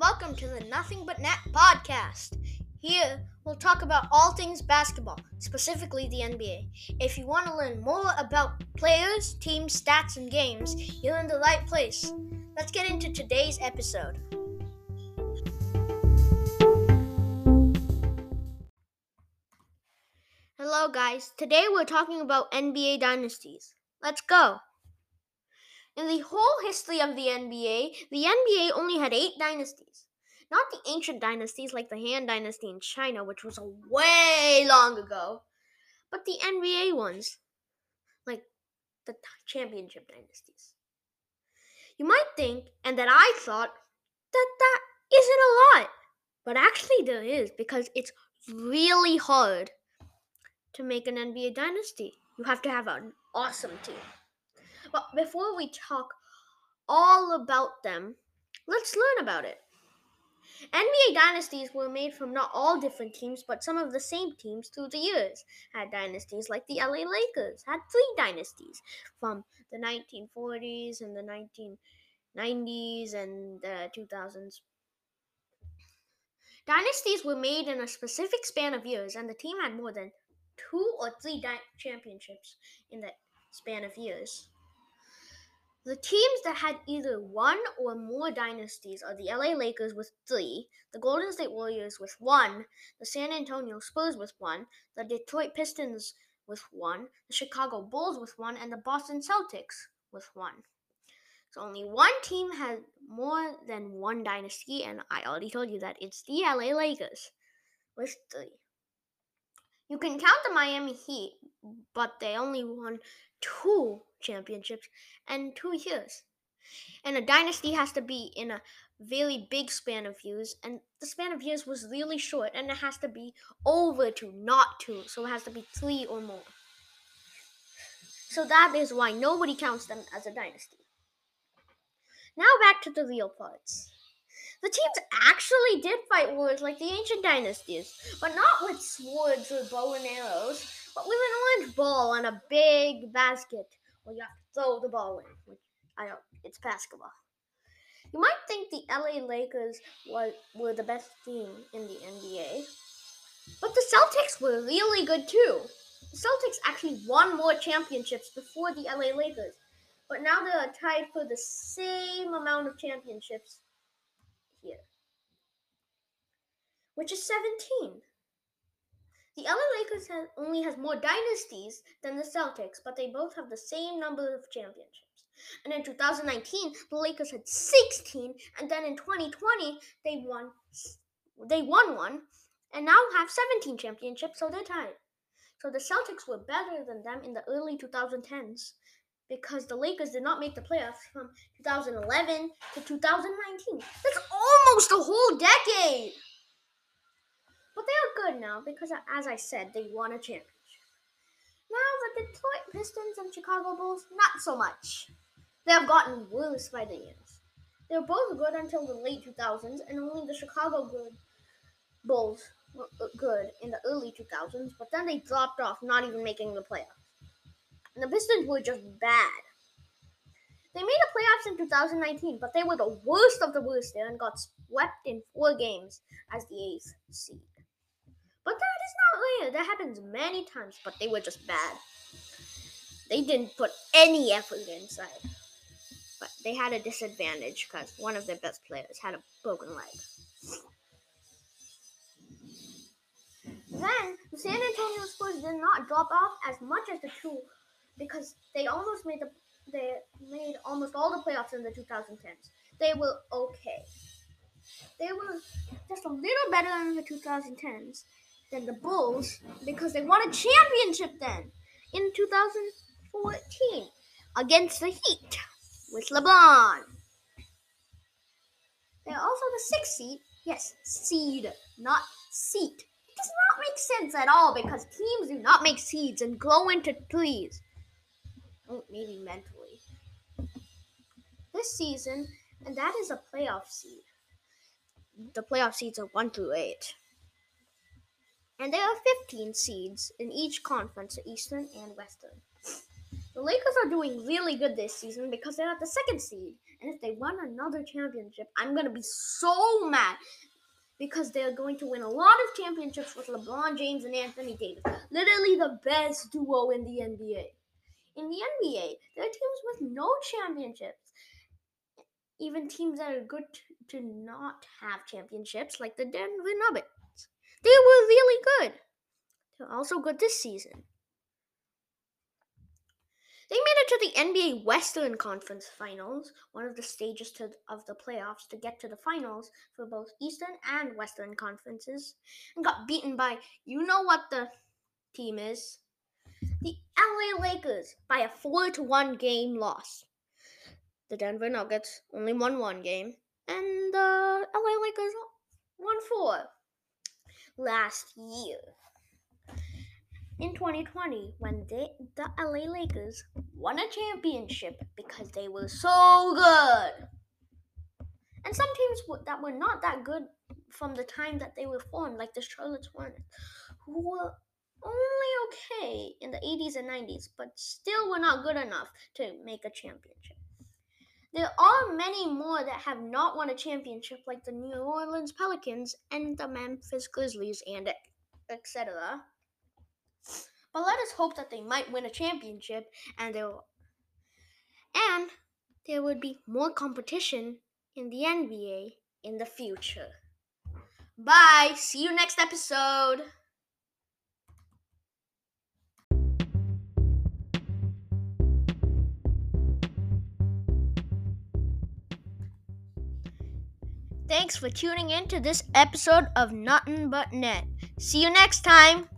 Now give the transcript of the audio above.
Welcome to the Nothing But Net podcast. Here, we'll talk about all things basketball, specifically the NBA. If you want to learn more about players, teams, stats, and games, you're in the right place. Let's get into today's episode. Hello, guys. Today we're talking about NBA dynasties. Let's go. In the whole history of the NBA, the NBA only had eight dynasties. Not the ancient dynasties like the Han Dynasty in China, which was a way long ago, but the NBA ones, like the championship dynasties. You might think, and that I thought, that that isn't a lot. But actually, there is because it's really hard to make an NBA dynasty. You have to have an awesome team. But before we talk all about them, let's learn about it. NBA dynasties were made from not all different teams, but some of the same teams through the years. Had dynasties like the LA Lakers, had three dynasties from the 1940s and the 1990s and the 2000s. Dynasties were made in a specific span of years, and the team had more than two or three di- championships in that span of years. The teams that had either one or more dynasties are the LA Lakers with three, the Golden State Warriors with one, the San Antonio Spurs with one, the Detroit Pistons with one, the Chicago Bulls with one, and the Boston Celtics with one. So only one team has more than one dynasty, and I already told you that it's the LA Lakers with three. You can count the Miami Heat, but they only won two championships in two years. And a dynasty has to be in a very big span of years, and the span of years was really short, and it has to be over two, not two, so it has to be three or more. So that is why nobody counts them as a dynasty. Now back to the real parts. The teams actually did fight wars like the ancient dynasties, but not with swords or bow and arrows, but with an orange ball and a big basket Well, you have to throw the ball in. Which I don't. It's basketball. You might think the LA Lakers were, were the best team in the NBA, but the Celtics were really good too. The Celtics actually won more championships before the LA Lakers, but now they are tied for the same amount of championships here, which is 17. The LA Lakers has, only has more dynasties than the Celtics, but they both have the same number of championships. And in 2019, the Lakers had 16, and then in 2020 they won they won one, and now have 17 championships, so they're tied. So the Celtics were better than them in the early 2010s because the Lakers did not make the playoffs from 2011 to 2019. That's almost a whole decade. But they are good now because, uh, as I said, they won a championship. Now, the Detroit Pistons and Chicago Bulls, not so much. They have gotten worse by the years. They were both good until the late 2000s, and only the Chicago good Bulls were uh, good in the early 2000s, but then they dropped off, not even making the playoffs. And the Pistons were just bad. They made the playoffs in 2019, but they were the worst of the worst there and got swept in four games as the eighth seed. But that is not rare. That happens many times, but they were just bad. They didn't put any effort inside. But they had a disadvantage because one of their best players had a broken leg. Then the San Antonio Spurs did not drop off as much as the two because they almost made the they made almost all the playoffs in the 2010s. They were okay. They were just a little better in the 2010s, than the Bulls because they won a championship then in 2014 against the Heat with LeBron. They're also the sixth seed. Yes, seed, not seat. It does not make sense at all because teams do not make seeds and grow into trees. Oh, maybe mentally. This season, and that is a playoff seed. The playoff seeds are 1 through 8 and there are 15 seeds in each conference, Eastern and Western. The Lakers are doing really good this season because they're at the second seed. And if they won another championship, I'm going to be so mad because they're going to win a lot of championships with LeBron James and Anthony Davis. Literally the best duo in the NBA. In the NBA, there are teams with no championships. Even teams that are good to not have championships, like the Denver Nuggets. They were really good. They're also good this season. They made it to the NBA Western Conference Finals, one of the stages to, of the playoffs to get to the finals for both Eastern and Western conferences, and got beaten by you know what the team is? The LA Lakers by a 4 to 1 game loss. The Denver Nuggets only won one game, and the LA Lakers won four last year in 2020 when they, the LA Lakers won a championship because they were so good. And some teams that were not that good from the time that they were formed, like the Charlotte Hornets, who were only okay in the 80s and 90s, but still were not good enough to make a championship. There are many more that have not won a championship, like the New Orleans Pelicans and the Memphis Grizzlies, and etc. But let us hope that they might win a championship and they'll and there would be more competition in the NBA in the future. Bye. See you next episode. Thanks for tuning in to this episode of Nothing But Net. See you next time.